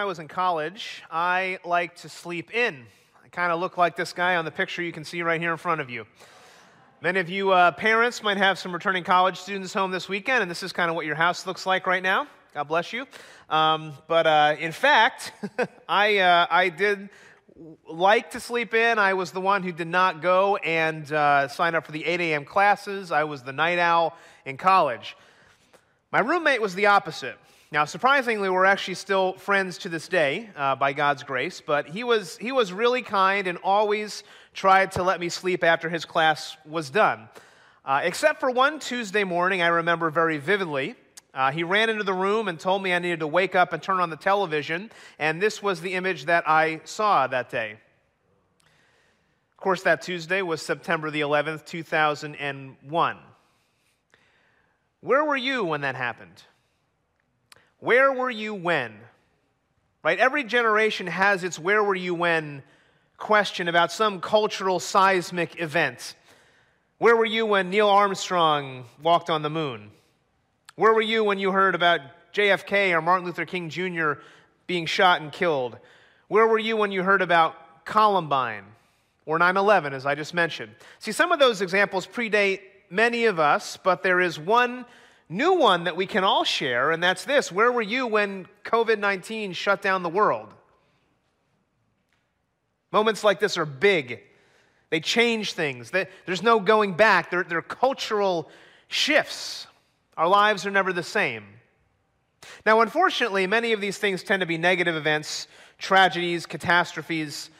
I was in college, I liked to sleep in. I kind of look like this guy on the picture you can see right here in front of you. Many of you uh, parents might have some returning college students home this weekend, and this is kind of what your house looks like right now. God bless you. Um, but uh, in fact, I, uh, I did like to sleep in. I was the one who did not go and uh, sign up for the 8 a.m. classes. I was the night owl in college. My roommate was the opposite. Now, surprisingly, we're actually still friends to this day uh, by God's grace, but he was, he was really kind and always tried to let me sleep after his class was done. Uh, except for one Tuesday morning, I remember very vividly. Uh, he ran into the room and told me I needed to wake up and turn on the television, and this was the image that I saw that day. Of course, that Tuesday was September the 11th, 2001. Where were you when that happened? Where were you when? Right? Every generation has its where were you when question about some cultural seismic event. Where were you when Neil Armstrong walked on the moon? Where were you when you heard about JFK or Martin Luther King Jr. being shot and killed? Where were you when you heard about Columbine or 9 11, as I just mentioned? See, some of those examples predate many of us, but there is one new one that we can all share, and that's this Where were you when COVID 19 shut down the world? Moments like this are big. They change things. There's no going back. They're, they're cultural shifts. Our lives are never the same. Now, unfortunately, many of these things tend to be negative events, tragedies, catastrophes,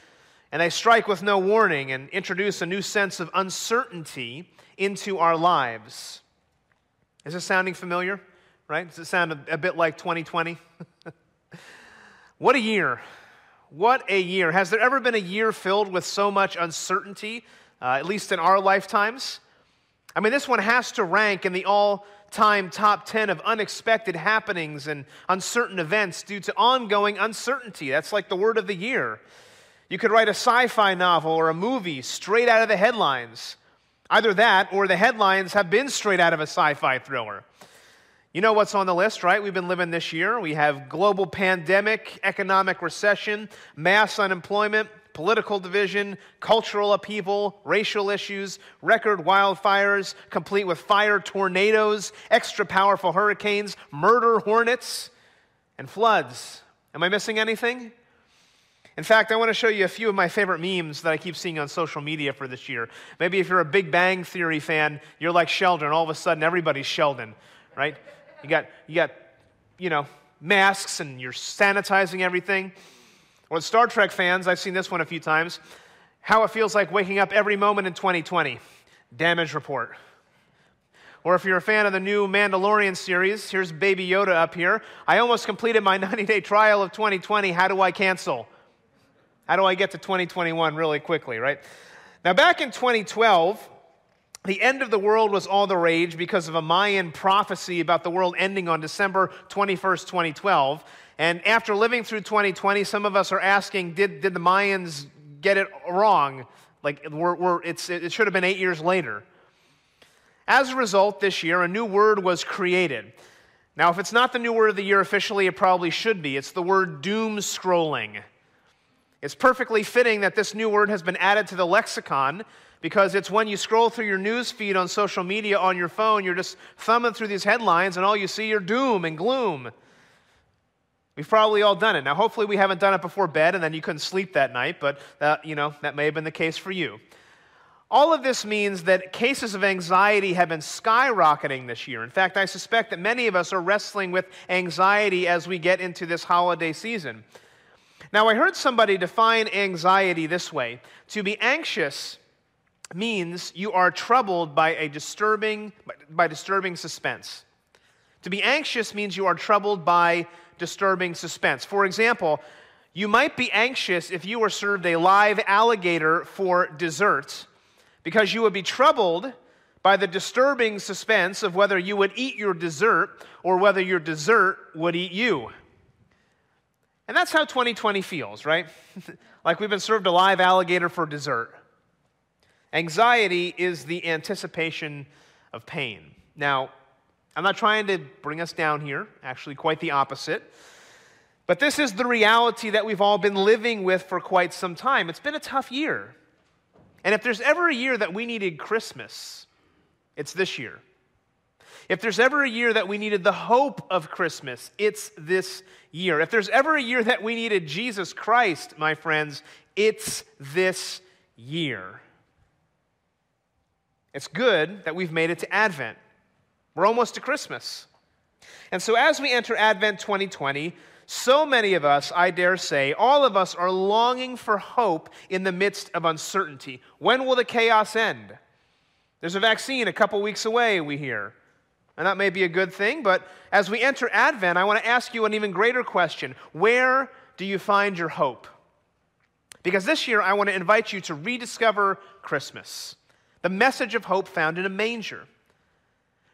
and they strike with no warning and introduce a new sense of uncertainty into our lives. Is this sounding familiar? Right? Does it sound a, a bit like 2020? what a year. What a year. Has there ever been a year filled with so much uncertainty, uh, at least in our lifetimes? I mean, this one has to rank in the all time top 10 of unexpected happenings and uncertain events due to ongoing uncertainty. That's like the word of the year. You could write a sci fi novel or a movie straight out of the headlines. Either that or the headlines have been straight out of a sci fi thriller. You know what's on the list, right? We've been living this year. We have global pandemic, economic recession, mass unemployment, political division, cultural upheaval, racial issues, record wildfires, complete with fire tornadoes, extra powerful hurricanes, murder hornets, and floods. Am I missing anything? In fact, I want to show you a few of my favorite memes that I keep seeing on social media for this year. Maybe if you're a Big Bang Theory fan, you're like Sheldon. All of a sudden, everybody's Sheldon, right? You got, you got, you know, masks and you're sanitizing everything. Or Star Trek fans, I've seen this one a few times. How it feels like waking up every moment in 2020. Damage report. Or if you're a fan of the new Mandalorian series, here's Baby Yoda up here. I almost completed my 90 day trial of 2020. How do I cancel? How do I get to 2021 really quickly, right? Now, back in 2012, the end of the world was all the rage because of a Mayan prophecy about the world ending on December 21st, 2012. And after living through 2020, some of us are asking, did, did the Mayans get it wrong? Like, we're, we're, it should have been eight years later. As a result, this year, a new word was created. Now, if it's not the new word of the year officially, it probably should be. It's the word doom scrolling. It's perfectly fitting that this new word has been added to the lexicon because it's when you scroll through your news feed on social media on your phone, you're just thumbing through these headlines and all you see are doom and gloom. We've probably all done it. Now, hopefully, we haven't done it before bed and then you couldn't sleep that night, but that, you know, that may have been the case for you. All of this means that cases of anxiety have been skyrocketing this year. In fact, I suspect that many of us are wrestling with anxiety as we get into this holiday season. Now, I heard somebody define anxiety this way to be anxious means you are troubled by a disturbing by disturbing suspense. To be anxious means you are troubled by disturbing suspense. For example, you might be anxious if you were served a live alligator for dessert because you would be troubled by the disturbing suspense of whether you would eat your dessert or whether your dessert would eat you. And that's how 2020 feels, right? like we've been served a live alligator for dessert. Anxiety is the anticipation of pain. Now, I'm not trying to bring us down here, actually, quite the opposite. But this is the reality that we've all been living with for quite some time. It's been a tough year. And if there's ever a year that we needed Christmas, it's this year. If there's ever a year that we needed the hope of Christmas, it's this year. If there's ever a year that we needed Jesus Christ, my friends, it's this year. It's good that we've made it to Advent. We're almost to Christmas. And so, as we enter Advent 2020, so many of us, I dare say, all of us are longing for hope in the midst of uncertainty. When will the chaos end? There's a vaccine a couple weeks away, we hear. And that may be a good thing, but as we enter Advent, I want to ask you an even greater question Where do you find your hope? Because this year, I want to invite you to rediscover Christmas, the message of hope found in a manger.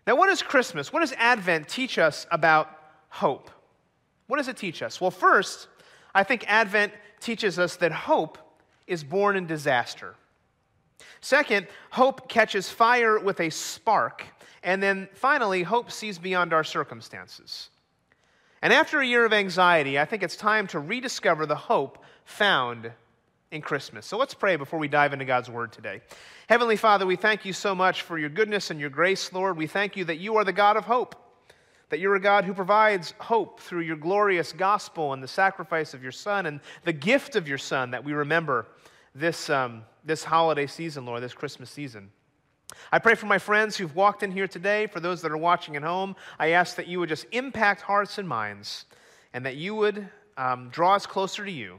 Now, what does Christmas, what does Advent teach us about hope? What does it teach us? Well, first, I think Advent teaches us that hope is born in disaster. Second, hope catches fire with a spark. And then finally, hope sees beyond our circumstances. And after a year of anxiety, I think it's time to rediscover the hope found in Christmas. So let's pray before we dive into God's Word today. Heavenly Father, we thank you so much for your goodness and your grace, Lord. We thank you that you are the God of hope, that you're a God who provides hope through your glorious gospel and the sacrifice of your Son and the gift of your Son that we remember this, um, this holiday season, Lord, this Christmas season. I pray for my friends who've walked in here today, for those that are watching at home. I ask that you would just impact hearts and minds and that you would um, draw us closer to you.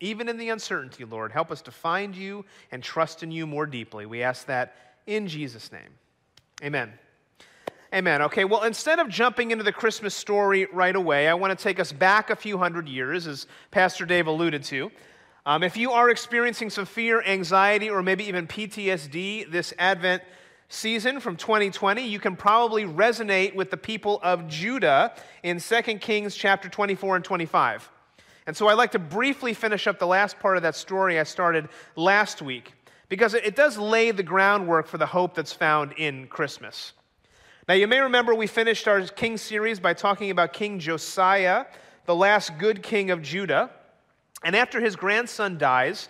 Even in the uncertainty, Lord, help us to find you and trust in you more deeply. We ask that in Jesus' name. Amen. Amen. Okay, well, instead of jumping into the Christmas story right away, I want to take us back a few hundred years, as Pastor Dave alluded to. Um, if you are experiencing some fear, anxiety, or maybe even PTSD this Advent season from 2020, you can probably resonate with the people of Judah in 2 Kings chapter 24 and 25. And so I'd like to briefly finish up the last part of that story I started last week, because it does lay the groundwork for the hope that's found in Christmas. Now, you may remember we finished our king series by talking about King Josiah, the last good king of Judah. And after his grandson dies,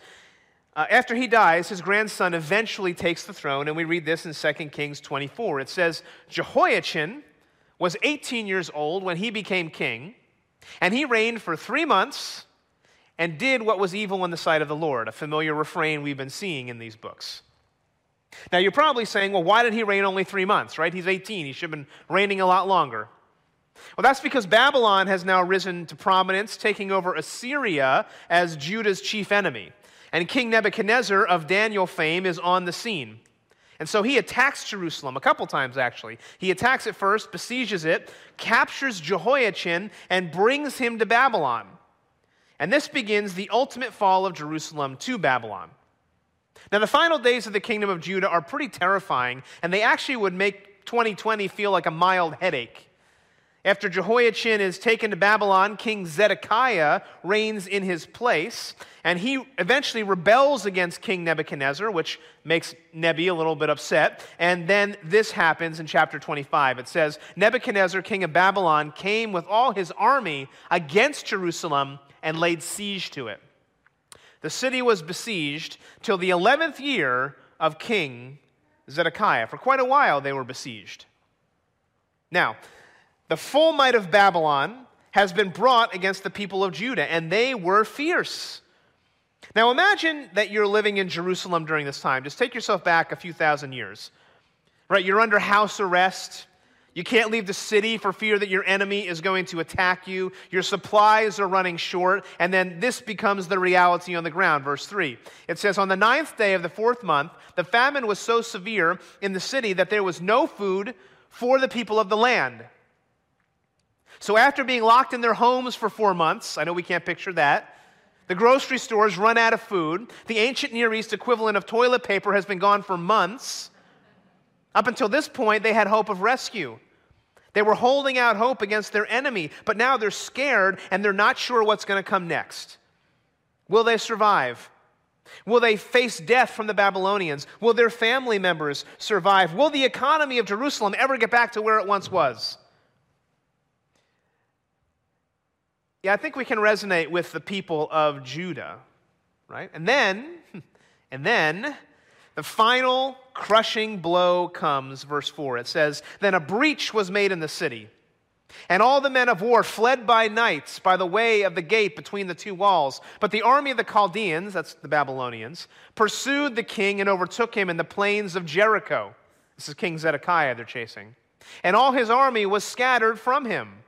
uh, after he dies, his grandson eventually takes the throne, and we read this in 2 Kings 24. It says, Jehoiachin was 18 years old when he became king, and he reigned for three months and did what was evil in the sight of the Lord, a familiar refrain we've been seeing in these books. Now, you're probably saying, well, why did he reign only three months, right? He's 18. He should have been reigning a lot longer. Well, that's because Babylon has now risen to prominence, taking over Assyria as Judah's chief enemy. And King Nebuchadnezzar of Daniel fame is on the scene. And so he attacks Jerusalem a couple times, actually. He attacks it first, besieges it, captures Jehoiachin, and brings him to Babylon. And this begins the ultimate fall of Jerusalem to Babylon. Now, the final days of the kingdom of Judah are pretty terrifying, and they actually would make 2020 feel like a mild headache. After Jehoiachin is taken to Babylon, King Zedekiah reigns in his place, and he eventually rebels against King Nebuchadnezzar, which makes Nebi a little bit upset. And then this happens in chapter 25. It says Nebuchadnezzar, king of Babylon, came with all his army against Jerusalem and laid siege to it. The city was besieged till the 11th year of King Zedekiah. For quite a while, they were besieged. Now, the full might of Babylon has been brought against the people of Judah, and they were fierce. Now imagine that you're living in Jerusalem during this time. Just take yourself back a few thousand years. Right? You're under house arrest. You can't leave the city for fear that your enemy is going to attack you. Your supplies are running short. And then this becomes the reality on the ground. Verse 3. It says, On the ninth day of the fourth month, the famine was so severe in the city that there was no food for the people of the land. So, after being locked in their homes for four months, I know we can't picture that, the grocery stores run out of food. The ancient Near East equivalent of toilet paper has been gone for months. Up until this point, they had hope of rescue. They were holding out hope against their enemy, but now they're scared and they're not sure what's going to come next. Will they survive? Will they face death from the Babylonians? Will their family members survive? Will the economy of Jerusalem ever get back to where it once was? Yeah, I think we can resonate with the people of Judah, right? And then, and then, the final crushing blow comes, verse 4. It says, Then a breach was made in the city, and all the men of war fled by night by the way of the gate between the two walls. But the army of the Chaldeans, that's the Babylonians, pursued the king and overtook him in the plains of Jericho. This is King Zedekiah they're chasing. And all his army was scattered from him.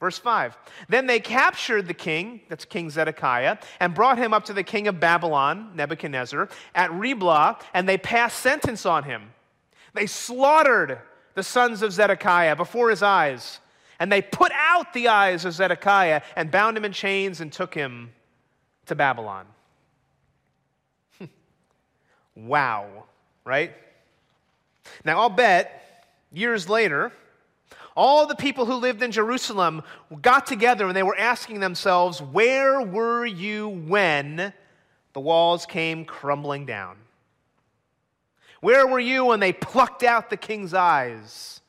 Verse 5 Then they captured the king, that's King Zedekiah, and brought him up to the king of Babylon, Nebuchadnezzar, at Riblah, and they passed sentence on him. They slaughtered the sons of Zedekiah before his eyes, and they put out the eyes of Zedekiah and bound him in chains and took him to Babylon. Hmm. wow, right? Now, I'll bet years later, all the people who lived in Jerusalem got together and they were asking themselves, Where were you when the walls came crumbling down? Where were you when they plucked out the king's eyes?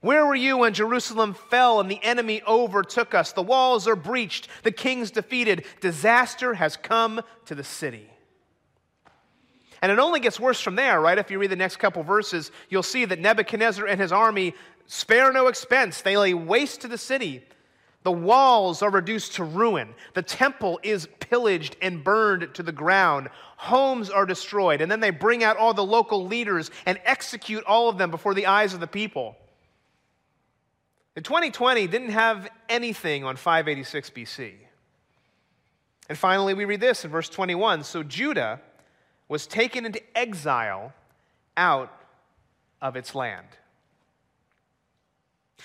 Where were you when Jerusalem fell and the enemy overtook us? The walls are breached, the king's defeated, disaster has come to the city. And it only gets worse from there, right? If you read the next couple verses, you'll see that Nebuchadnezzar and his army spare no expense. They lay waste to the city. The walls are reduced to ruin. The temple is pillaged and burned to the ground. Homes are destroyed. And then they bring out all the local leaders and execute all of them before the eyes of the people. The 2020 didn't have anything on 586 BC. And finally, we read this in verse 21 So Judah was taken into exile out of its land.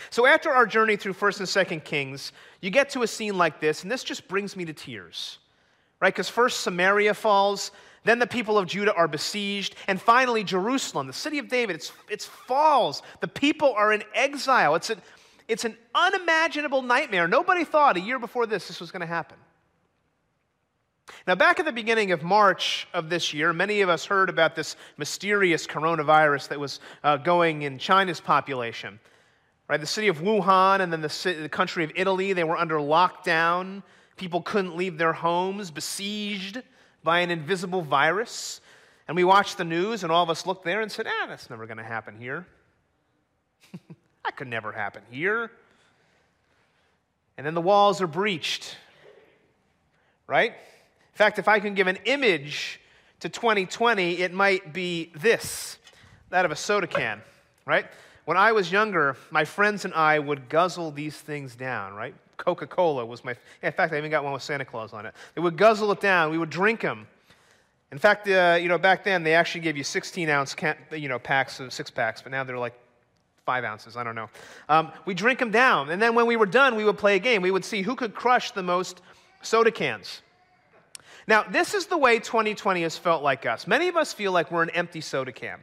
So after our journey through 1st and 2nd Kings, you get to a scene like this, and this just brings me to tears. Right? Because first Samaria falls, then the people of Judah are besieged, and finally Jerusalem, the city of David, it's, it's falls. The people are in exile. It's, a, it's an unimaginable nightmare. Nobody thought a year before this this was going to happen. Now, back at the beginning of March of this year, many of us heard about this mysterious coronavirus that was uh, going in China's population. Right, the city of Wuhan and then the, city, the country of Italy, they were under lockdown. People couldn't leave their homes, besieged by an invisible virus. And we watched the news, and all of us looked there and said, ah, that's never going to happen here. that could never happen here. And then the walls are breached, right? In fact, if I can give an image to 2020, it might be this that of a soda can, right? When I was younger, my friends and I would guzzle these things down, right? Coca Cola was my, in fact, I even got one with Santa Claus on it. They would guzzle it down, we would drink them. In fact, uh, you know, back then they actually gave you 16 ounce you know, packs of six packs, but now they're like five ounces, I don't know. Um, we drink them down, and then when we were done, we would play a game. We would see who could crush the most soda cans. Now, this is the way 2020 has felt like us. Many of us feel like we're an empty soda can,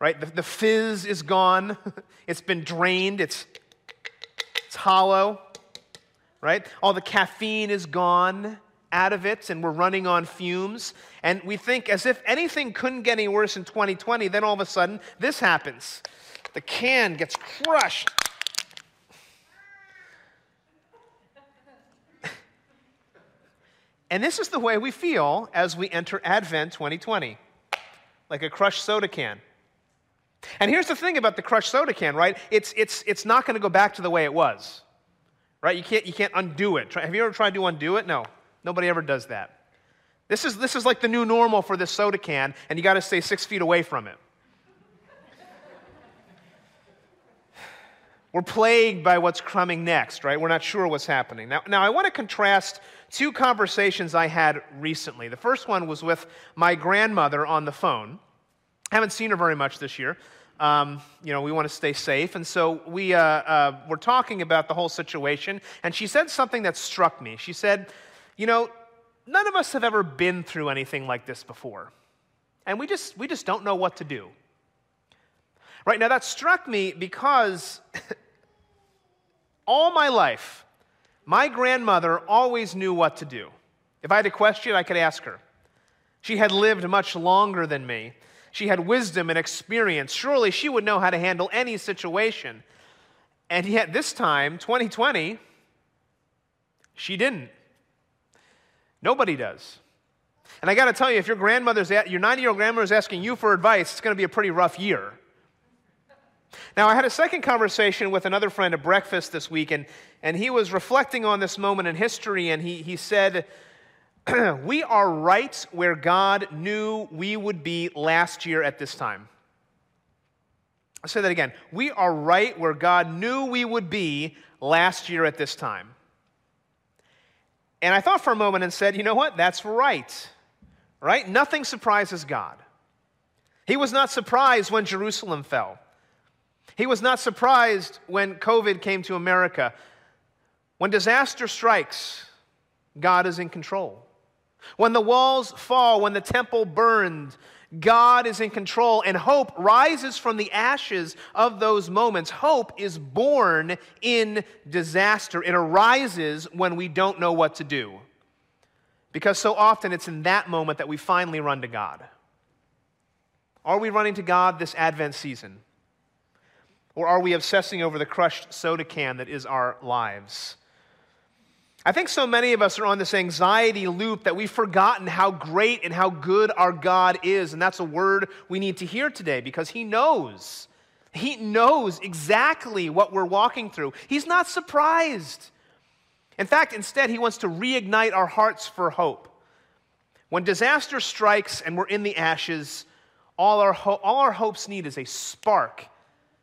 right? The, the fizz is gone, it's been drained, it's, it's hollow, right? All the caffeine is gone out of it, and we're running on fumes. And we think as if anything couldn't get any worse in 2020, then all of a sudden, this happens. The can gets crushed And this is the way we feel as we enter Advent 2020 like a crushed soda can. And here's the thing about the crushed soda can, right? It's, it's, it's not going to go back to the way it was, right? You can't, you can't undo it. Have you ever tried to undo it? No, nobody ever does that. This is, this is like the new normal for this soda can, and you got to stay six feet away from it. We're plagued by what's coming next, right? We're not sure what's happening. Now, now I want to contrast two conversations I had recently. The first one was with my grandmother on the phone. I haven't seen her very much this year. Um, you know, we want to stay safe. And so we uh, uh, were talking about the whole situation, and she said something that struck me. She said, You know, none of us have ever been through anything like this before, and we just, we just don't know what to do. Right now, that struck me because all my life, my grandmother always knew what to do. If I had a question, I could ask her. She had lived much longer than me. She had wisdom and experience. Surely she would know how to handle any situation. And yet, this time, 2020, She didn't. Nobody does. And I got to tell you, if your grandmother's, your 90 year old grandmother is asking you for advice, it's going to be a pretty rough year. Now, I had a second conversation with another friend at breakfast this week, and, and he was reflecting on this moment in history, and he, he said, We are right where God knew we would be last year at this time. I'll say that again. We are right where God knew we would be last year at this time. And I thought for a moment and said, you know what? That's right. Right? Nothing surprises God. He was not surprised when Jerusalem fell. He was not surprised when COVID came to America. When disaster strikes, God is in control. When the walls fall, when the temple burned, God is in control, and hope rises from the ashes of those moments. Hope is born in disaster. It arises when we don't know what to do. Because so often it's in that moment that we finally run to God. Are we running to God this Advent season? Or are we obsessing over the crushed soda can that is our lives? I think so many of us are on this anxiety loop that we've forgotten how great and how good our God is. And that's a word we need to hear today because He knows. He knows exactly what we're walking through. He's not surprised. In fact, instead, He wants to reignite our hearts for hope. When disaster strikes and we're in the ashes, all our, ho- all our hopes need is a spark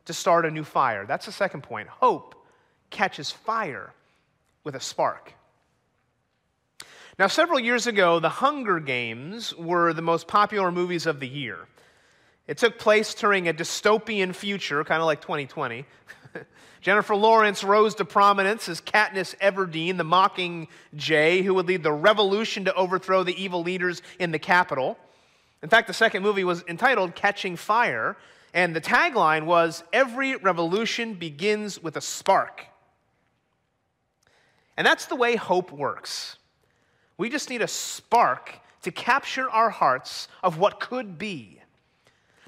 to start a new fire. That's the second point. Hope catches fire with a spark. Now, several years ago, The Hunger Games were the most popular movies of the year. It took place during a dystopian future, kind of like 2020. Jennifer Lawrence rose to prominence as Katniss Everdeen, the mocking Jay, who would lead the revolution to overthrow the evil leaders in the Capitol. In fact, the second movie was entitled Catching Fire, and the tagline was Every revolution begins with a spark. And that's the way hope works. We just need a spark to capture our hearts of what could be.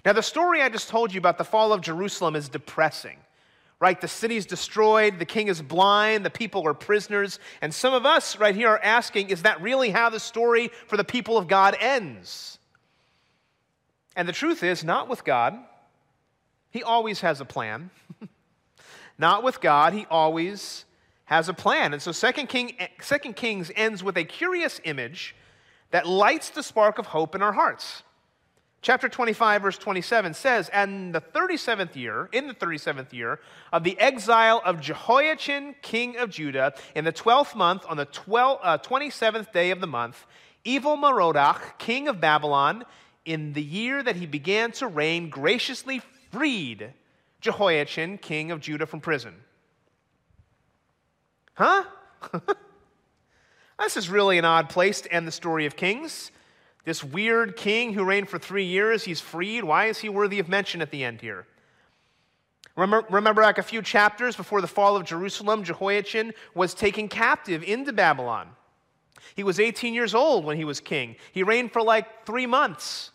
Now, the story I just told you about the fall of Jerusalem is depressing, right? The city's destroyed, the king is blind, the people are prisoners. And some of us right here are asking, is that really how the story for the people of God ends? And the truth is, not with God. He always has a plan. not with God, He always has a plan. And so Second, King, Second Kings ends with a curious image that lights the spark of hope in our hearts. Chapter 25, verse 27 says, And the 37th year, in the 37th year of the exile of Jehoiachin, king of Judah, in the 12th month, on the 12, uh, 27th day of the month, evil Merodach, king of Babylon, in the year that he began to reign, graciously freed Jehoiachin, king of Judah, from prison. Huh? this is really an odd place to end the story of Kings. This weird king who reigned for three years, he's freed. Why is he worthy of mention at the end here? Remember, back a few chapters before the fall of Jerusalem, Jehoiachin was taken captive into Babylon. He was 18 years old when he was king. He reigned for like three months.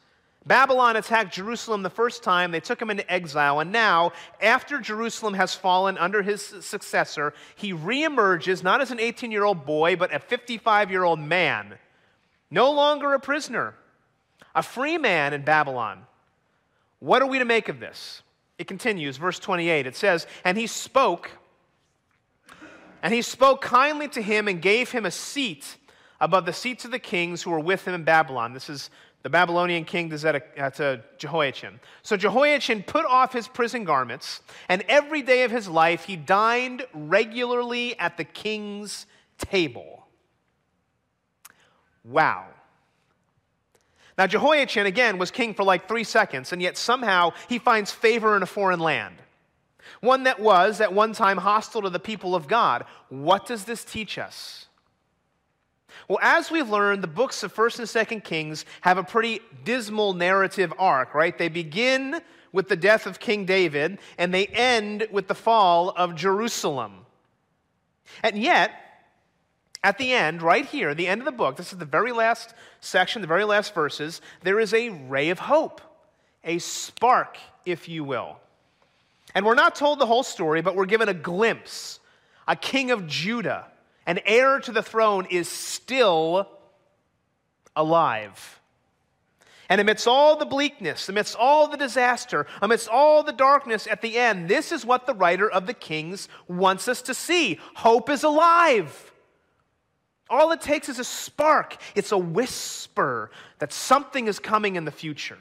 Babylon attacked Jerusalem the first time. They took him into exile. And now, after Jerusalem has fallen under his successor, he reemerges not as an 18 year old boy, but a 55 year old man. No longer a prisoner, a free man in Babylon. What are we to make of this? It continues, verse 28. It says, And he spoke, and he spoke kindly to him and gave him a seat above the seats of the kings who were with him in Babylon. This is the Babylonian king uh, to Jehoiachin. So Jehoiachin put off his prison garments, and every day of his life he dined regularly at the king's table. Wow. Now, Jehoiachin, again, was king for like three seconds, and yet somehow he finds favor in a foreign land. One that was, at one time, hostile to the people of God. What does this teach us? Well, as we've learned, the books of 1st and 2nd Kings have a pretty dismal narrative arc, right? They begin with the death of King David and they end with the fall of Jerusalem. And yet, at the end, right here, the end of the book, this is the very last section, the very last verses, there is a ray of hope, a spark, if you will. And we're not told the whole story, but we're given a glimpse. A king of Judah an heir to the throne, is still alive. And amidst all the bleakness, amidst all the disaster, amidst all the darkness at the end, this is what the writer of the Kings wants us to see. Hope is alive. All it takes is a spark, it's a whisper that something is coming in the future.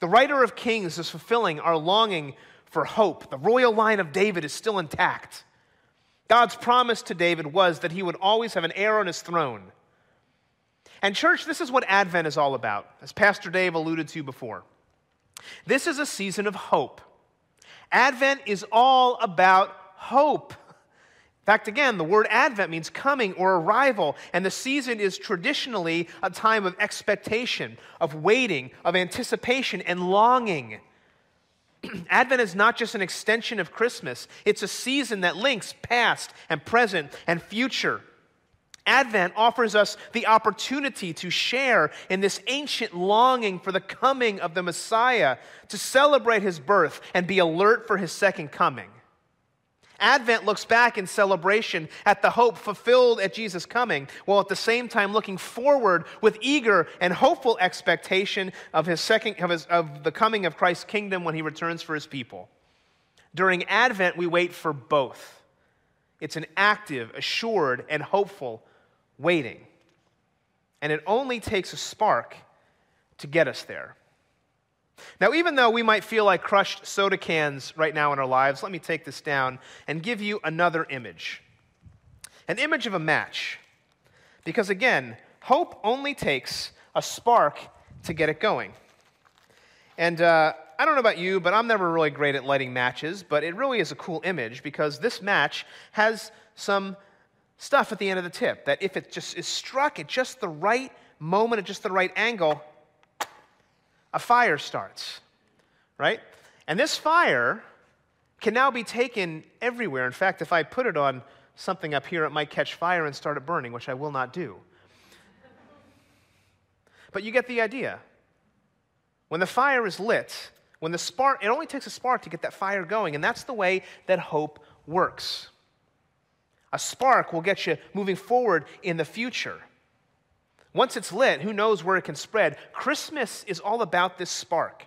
The writer of Kings is fulfilling our longing for hope. The royal line of David is still intact. God's promise to David was that he would always have an heir on his throne. And, church, this is what Advent is all about, as Pastor Dave alluded to before. This is a season of hope. Advent is all about hope. In fact, again, the word Advent means coming or arrival, and the season is traditionally a time of expectation, of waiting, of anticipation, and longing. Advent is not just an extension of Christmas, it's a season that links past and present and future. Advent offers us the opportunity to share in this ancient longing for the coming of the Messiah, to celebrate his birth and be alert for his second coming. Advent looks back in celebration at the hope fulfilled at Jesus' coming, while at the same time looking forward with eager and hopeful expectation of, his second, of, his, of the coming of Christ's kingdom when he returns for his people. During Advent, we wait for both. It's an active, assured, and hopeful waiting. And it only takes a spark to get us there. Now, even though we might feel like crushed soda cans right now in our lives, let me take this down and give you another image an image of a match. Because again, hope only takes a spark to get it going. And uh, I don't know about you, but I'm never really great at lighting matches, but it really is a cool image because this match has some stuff at the end of the tip that if it just is struck at just the right moment, at just the right angle, a fire starts, right? And this fire can now be taken everywhere. In fact, if I put it on something up here, it might catch fire and start it burning, which I will not do. But you get the idea. When the fire is lit, when the spark, it only takes a spark to get that fire going, and that's the way that hope works. A spark will get you moving forward in the future. Once it's lit, who knows where it can spread? Christmas is all about this spark,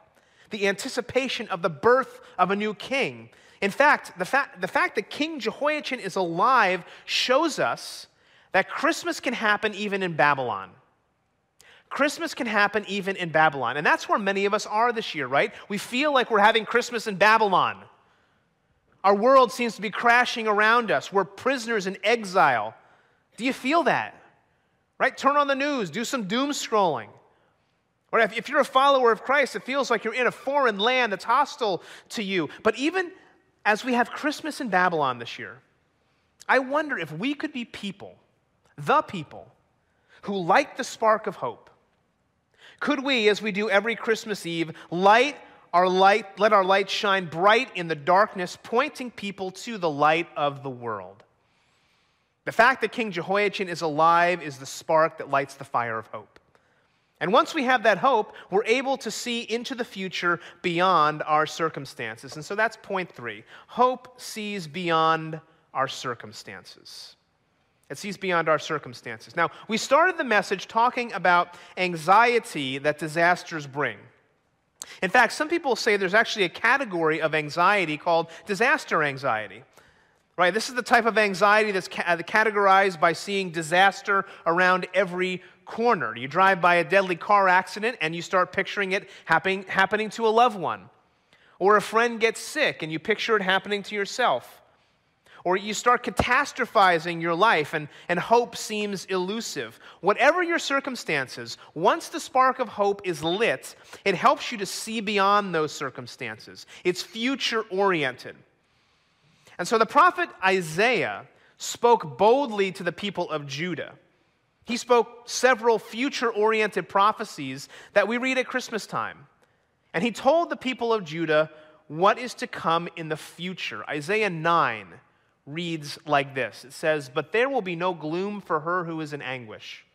the anticipation of the birth of a new king. In fact, the fact, the fact that King Jehoiachin is alive shows us that Christmas can happen even in Babylon. Christmas can happen even in Babylon. And that's where many of us are this year, right? We feel like we're having Christmas in Babylon. Our world seems to be crashing around us. We're prisoners in exile. Do you feel that? Right? Turn on the news, do some doom scrolling. Or if, if you're a follower of Christ, it feels like you're in a foreign land that's hostile to you. But even as we have Christmas in Babylon this year, I wonder if we could be people, the people, who light the spark of hope. Could we, as we do every Christmas Eve, light our light, let our light shine bright in the darkness, pointing people to the light of the world. The fact that King Jehoiachin is alive is the spark that lights the fire of hope. And once we have that hope, we're able to see into the future beyond our circumstances. And so that's point three. Hope sees beyond our circumstances. It sees beyond our circumstances. Now, we started the message talking about anxiety that disasters bring. In fact, some people say there's actually a category of anxiety called disaster anxiety. Right? This is the type of anxiety that's uh, categorized by seeing disaster around every corner. You drive by a deadly car accident and you start picturing it happening, happening to a loved one. Or a friend gets sick and you picture it happening to yourself or you start catastrophizing your life and, and hope seems elusive. Whatever your circumstances, once the spark of hope is lit, it helps you to see beyond those circumstances. It's future oriented. And so the prophet Isaiah spoke boldly to the people of Judah. He spoke several future oriented prophecies that we read at Christmas time. And he told the people of Judah what is to come in the future. Isaiah 9 reads like this It says, But there will be no gloom for her who is in anguish.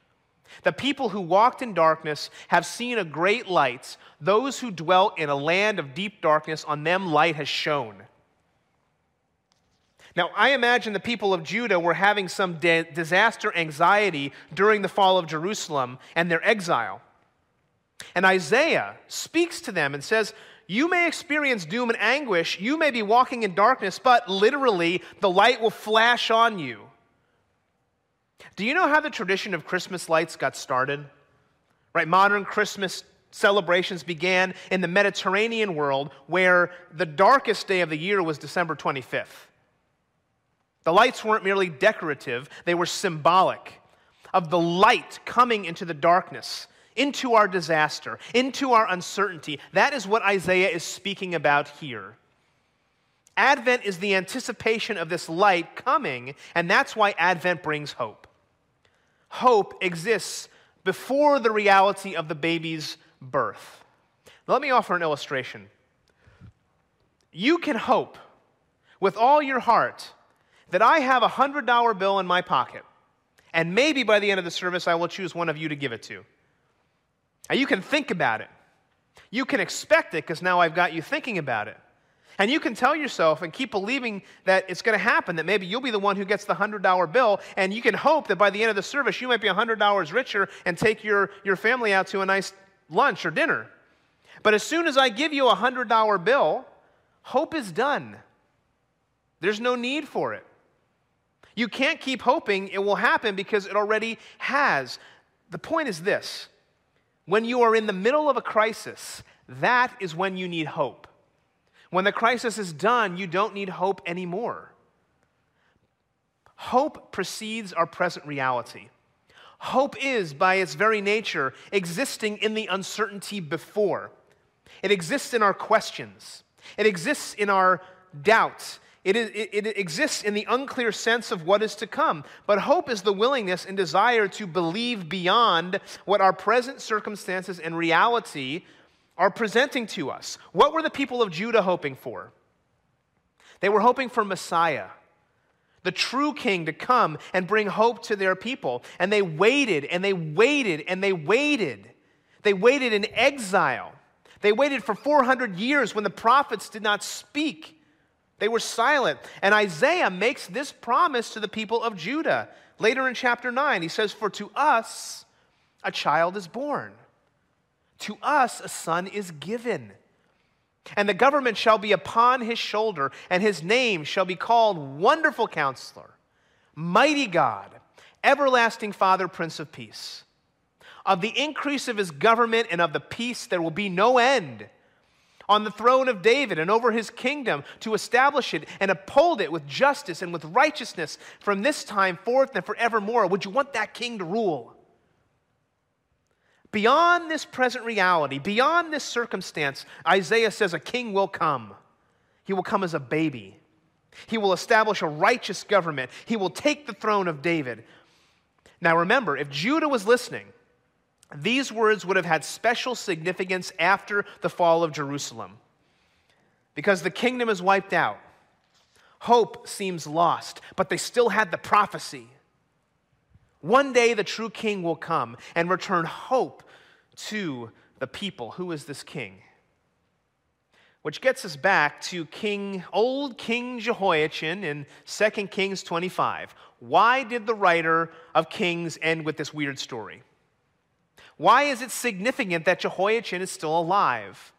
The people who walked in darkness have seen a great light. Those who dwelt in a land of deep darkness, on them light has shone. Now, I imagine the people of Judah were having some de- disaster anxiety during the fall of Jerusalem and their exile. And Isaiah speaks to them and says, You may experience doom and anguish. You may be walking in darkness, but literally, the light will flash on you. Do you know how the tradition of Christmas lights got started? Right, modern Christmas celebrations began in the Mediterranean world where the darkest day of the year was December 25th. The lights weren't merely decorative, they were symbolic of the light coming into the darkness, into our disaster, into our uncertainty. That is what Isaiah is speaking about here. Advent is the anticipation of this light coming, and that's why Advent brings hope. Hope exists before the reality of the baby's birth. let me offer an illustration. You can hope with all your heart that I have a $100 bill in my pocket, and maybe by the end of the service, I will choose one of you to give it to. Now, you can think about it. You can expect it because now I've got you thinking about it. And you can tell yourself and keep believing that it's going to happen, that maybe you'll be the one who gets the $100 bill, and you can hope that by the end of the service, you might be $100 richer and take your, your family out to a nice lunch or dinner. But as soon as I give you a $100 bill, hope is done. There's no need for it. You can't keep hoping it will happen because it already has. The point is this when you are in the middle of a crisis, that is when you need hope. When the crisis is done, you don't need hope anymore. Hope precedes our present reality. Hope is, by its very nature, existing in the uncertainty before. It exists in our questions, it exists in our doubts, it, is, it, it, exists in the unclear sense of what is to come. But hope is the willingness and desire to believe beyond what our present circumstances and reality are presenting to us. What were the people of Judah hoping for? They were hoping for Messiah, the true king, to come and bring hope to their people. And they waited and they waited and they waited. They waited in exile. They waited for 400 years when the prophets did not speak. They were silent. And Isaiah makes this promise to the people of Judah. Later in chapter 9, he says, For to us a child is born, to us a son is given. And the government shall be upon his shoulder, and his name shall be called Wonderful Counselor, Mighty God, Everlasting Father, Prince of Peace. Of the increase of his government and of the peace there will be no end on the throne of David and over his kingdom to establish it and uphold it with justice and with righteousness from this time forth and forevermore. Would you want that king to rule? Beyond this present reality, beyond this circumstance, Isaiah says a king will come. He will come as a baby. He will establish a righteous government. He will take the throne of David. Now remember, if Judah was listening, these words would have had special significance after the fall of Jerusalem because the kingdom is wiped out. Hope seems lost, but they still had the prophecy. One day the true king will come and return hope to the people. Who is this king? Which gets us back to King old King Jehoiachin in 2 Kings 25. Why did the writer of Kings end with this weird story? Why is it significant that Jehoiachin is still alive?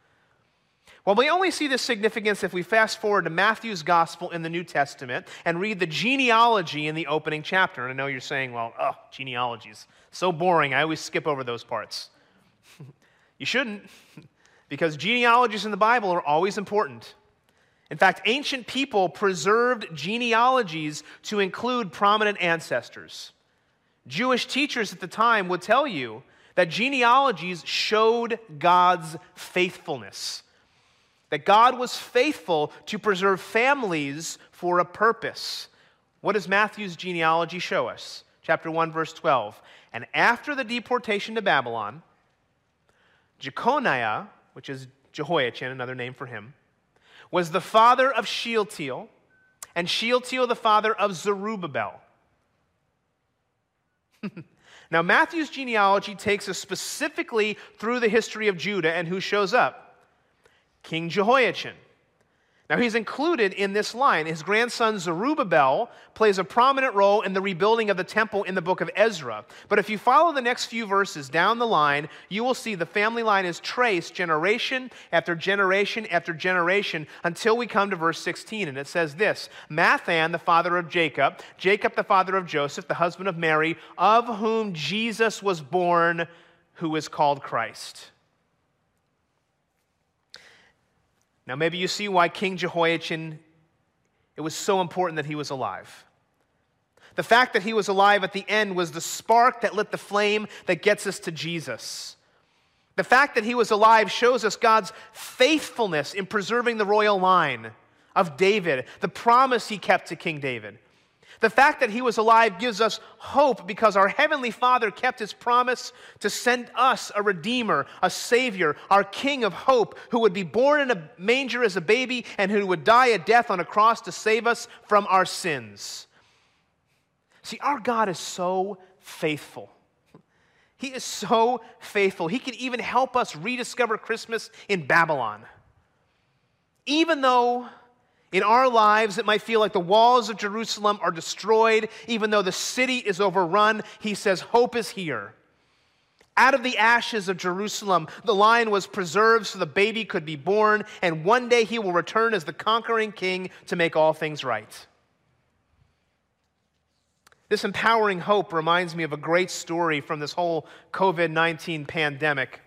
Well, we only see this significance if we fast forward to Matthew's gospel in the New Testament and read the genealogy in the opening chapter. And I know you're saying, well, oh, genealogies, so boring. I always skip over those parts. you shouldn't, because genealogies in the Bible are always important. In fact, ancient people preserved genealogies to include prominent ancestors. Jewish teachers at the time would tell you that genealogies showed God's faithfulness. That God was faithful to preserve families for a purpose. What does Matthew's genealogy show us? Chapter 1, verse 12. And after the deportation to Babylon, Jeconiah, which is Jehoiachin, another name for him, was the father of Shealtiel, and Shealtiel the father of Zerubbabel. Now, Matthew's genealogy takes us specifically through the history of Judah and who shows up King Jehoiachin. Now, he's included in this line. His grandson Zerubbabel plays a prominent role in the rebuilding of the temple in the book of Ezra. But if you follow the next few verses down the line, you will see the family line is traced generation after generation after generation until we come to verse 16. And it says this Matthan, the father of Jacob, Jacob, the father of Joseph, the husband of Mary, of whom Jesus was born, who is called Christ. Now, maybe you see why King Jehoiachin, it was so important that he was alive. The fact that he was alive at the end was the spark that lit the flame that gets us to Jesus. The fact that he was alive shows us God's faithfulness in preserving the royal line of David, the promise he kept to King David. The fact that he was alive gives us hope because our Heavenly Father kept his promise to send us a Redeemer, a Savior, our King of hope, who would be born in a manger as a baby and who would die a death on a cross to save us from our sins. See, our God is so faithful. He is so faithful. He can even help us rediscover Christmas in Babylon. Even though in our lives, it might feel like the walls of Jerusalem are destroyed, even though the city is overrun. He says, Hope is here. Out of the ashes of Jerusalem, the lion was preserved so the baby could be born, and one day he will return as the conquering king to make all things right. This empowering hope reminds me of a great story from this whole COVID 19 pandemic.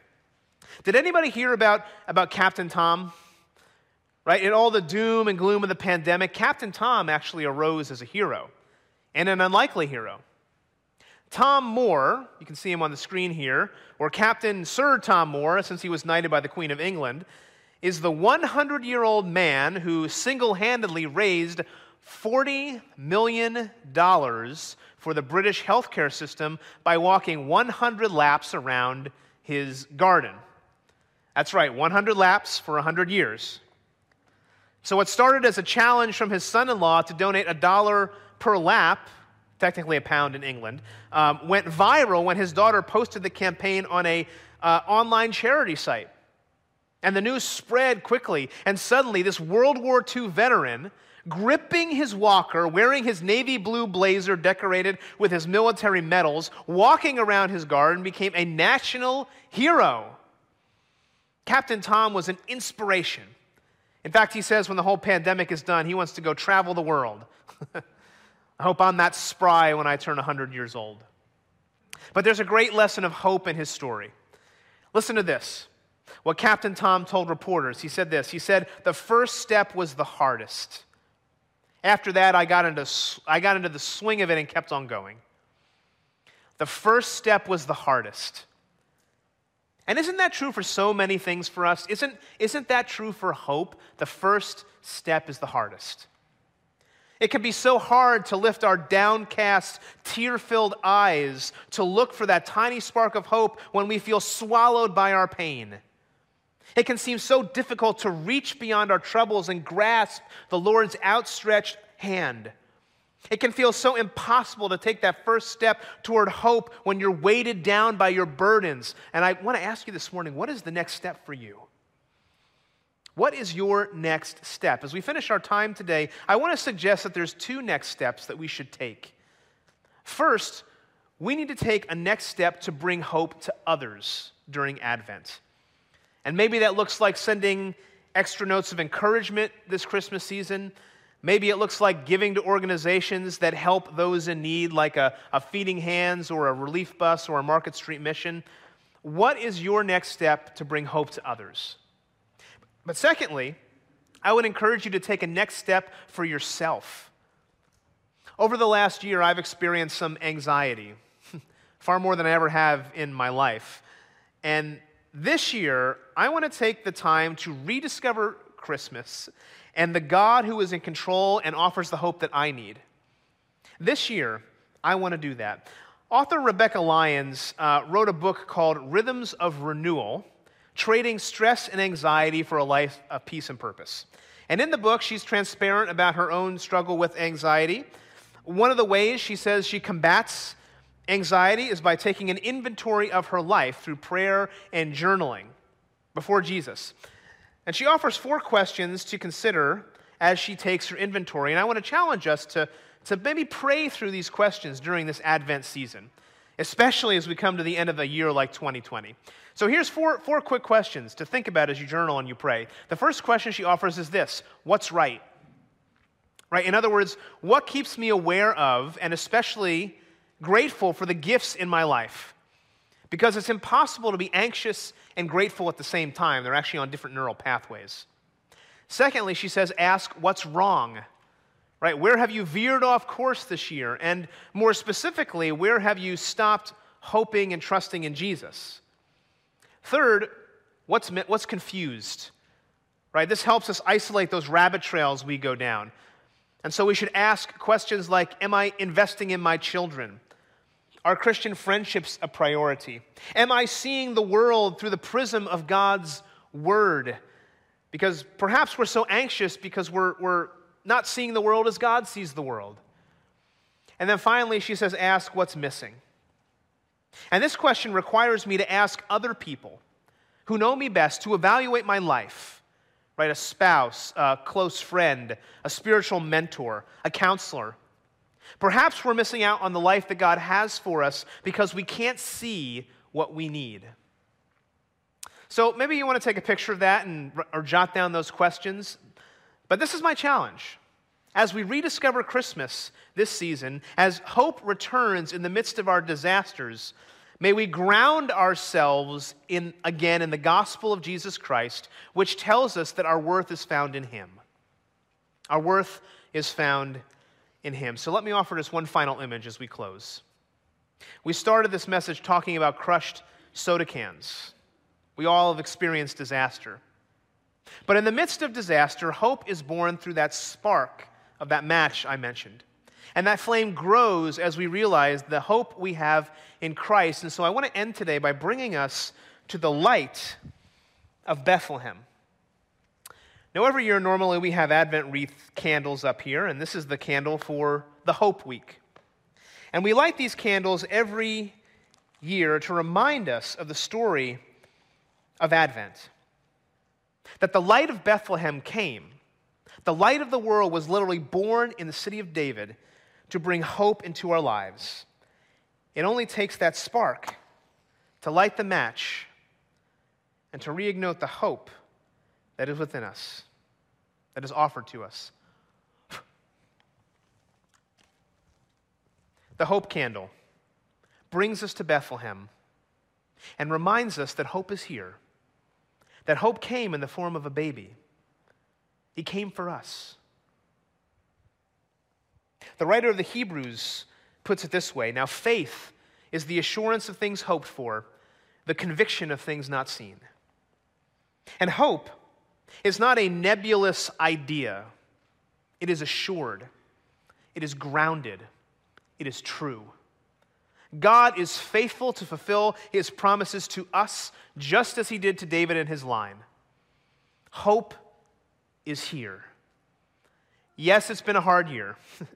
Did anybody hear about, about Captain Tom? Right? In all the doom and gloom of the pandemic, Captain Tom actually arose as a hero and an unlikely hero. Tom Moore, you can see him on the screen here, or Captain Sir Tom Moore, since he was knighted by the Queen of England, is the 100 year old man who single handedly raised $40 million for the British healthcare system by walking 100 laps around his garden. That's right, 100 laps for 100 years. So, what started as a challenge from his son in law to donate a dollar per lap, technically a pound in England, um, went viral when his daughter posted the campaign on a uh, online charity site. And the news spread quickly, and suddenly, this World War II veteran, gripping his walker, wearing his navy blue blazer decorated with his military medals, walking around his garden, became a national hero. Captain Tom was an inspiration in fact, he says when the whole pandemic is done, he wants to go travel the world. I hope I'm that spry when I turn 100 years old. But there's a great lesson of hope in his story. Listen to this. What Captain Tom told reporters, he said this. He said, The first step was the hardest. After that, I got into, I got into the swing of it and kept on going. The first step was the hardest. And isn't that true for so many things for us? Isn't, isn't that true for hope? The first step is the hardest. It can be so hard to lift our downcast, tear filled eyes to look for that tiny spark of hope when we feel swallowed by our pain. It can seem so difficult to reach beyond our troubles and grasp the Lord's outstretched hand. It can feel so impossible to take that first step toward hope when you're weighted down by your burdens. And I want to ask you this morning what is the next step for you? What is your next step? As we finish our time today, I want to suggest that there's two next steps that we should take. First, we need to take a next step to bring hope to others during Advent. And maybe that looks like sending extra notes of encouragement this Christmas season. Maybe it looks like giving to organizations that help those in need, like a, a Feeding Hands or a Relief Bus or a Market Street Mission. What is your next step to bring hope to others? But secondly, I would encourage you to take a next step for yourself. Over the last year, I've experienced some anxiety, far more than I ever have in my life. And this year, I want to take the time to rediscover Christmas and the God who is in control and offers the hope that I need. This year, I want to do that. Author Rebekah Lyons uh, wrote a book called Rhythms of Renewal Trading Stress and Anxiety for a Life of Peace and Purpose. And in the book, she's transparent about her own struggle with anxiety. One of the ways she says she combats anxiety is by taking an inventory of her life through prayer and journaling before Jesus. And she offers four questions to consider as she takes her inventory. And I want to challenge us to, to maybe pray through these questions during this Advent season, especially as we come to the end of a year like 2020. So here's four, four quick questions to think about as you journal and you pray. The first question she offers is this What's right? Right? In other words, what keeps me aware of and especially grateful for the gifts in my life? Because it's impossible to be anxious and grateful at the same time. They're actually on different neural pathways. Secondly, she says, ask what's wrong. Right? Where have you veered off course this year? And more specifically, where have you stopped hoping and trusting in Jesus? Third, what's, what's confused? Right? This helps us isolate those rabbit trails we go down. And so we should ask questions like Am I investing in my children? Are Christian friendships a priority? Am I seeing the world through the prism of God's word? Because perhaps we're so anxious because we're, we're not seeing the world as God sees the world. And then finally, she says, Ask what's missing. And this question requires me to ask other people who know me best to evaluate my life, right? A spouse, a close friend, a spiritual mentor, a counselor. Perhaps we're missing out on the life that God has for us because we can't see what we need. So maybe you want to take a picture of that and, or jot down those questions. But this is my challenge. As we rediscover Christmas this season, as hope returns in the midst of our disasters, may we ground ourselves in, again in the gospel of Jesus Christ, which tells us that our worth is found in Him. Our worth is found in Him. So let me offer just one final image as we close. We started this message talking about crushed soda cans. We all have experienced disaster. But in the midst of disaster, hope is born through that spark of that match I mentioned. And that flame grows as we realize the hope we have in Christ. And so I want to end today by bringing us to the light of Bethlehem. Now, every year, normally we have Advent wreath candles up here, and this is the candle for the Hope Week. And we light these candles every year to remind us of the story of Advent. That the light of Bethlehem came the light of the world was literally born in the city of David to bring hope into our lives. It only takes that spark to light the match and to reignite the hope that is within us, that is offered to us. The hope candle brings us to Bethlehem and reminds us that hope is here, that hope came in the form of a baby he came for us. The writer of the Hebrews puts it this way Now, faith is the assurance of things hoped for, the conviction of things not seen. And hope is not a nebulous idea, it is assured, it is grounded, it is true. God is faithful to fulfill his promises to us just as he did to David and his line. Hope is here. Yes, it's been a hard year.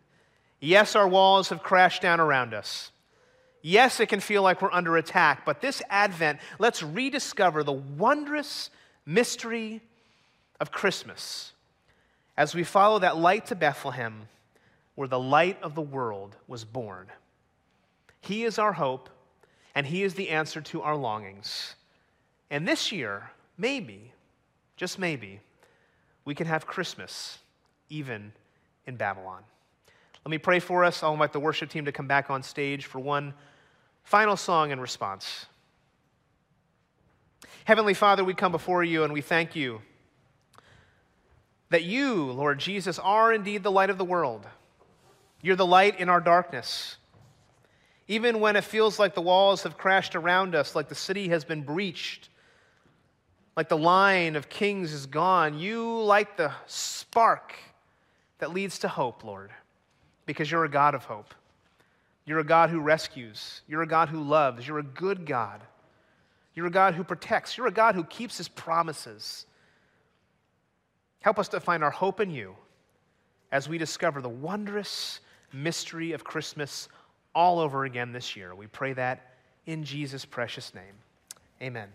yes, our walls have crashed down around us. Yes, it can feel like we're under attack, but this Advent, let's rediscover the wondrous mystery of Christmas as we follow that light to Bethlehem, where the light of the world was born. He is our hope, and He is the answer to our longings. And this year, maybe, just maybe, we can have Christmas even in Babylon. Let me pray for us. I'll invite the worship team to come back on stage for one final song in response. Heavenly Father, we come before you and we thank you that you, Lord Jesus, are indeed the light of the world. You're the light in our darkness. Even when it feels like the walls have crashed around us, like the city has been breached, like the line of kings is gone, you light the spark that leads to hope, Lord, because you're a God of hope. You're a God who rescues. You're a God who loves. You're a good God. You're a God who protects. You're a God who keeps his promises. Help us to find our hope in you as we discover the wondrous mystery of Christmas all over again this year. We pray that in Jesus' precious name. Amen.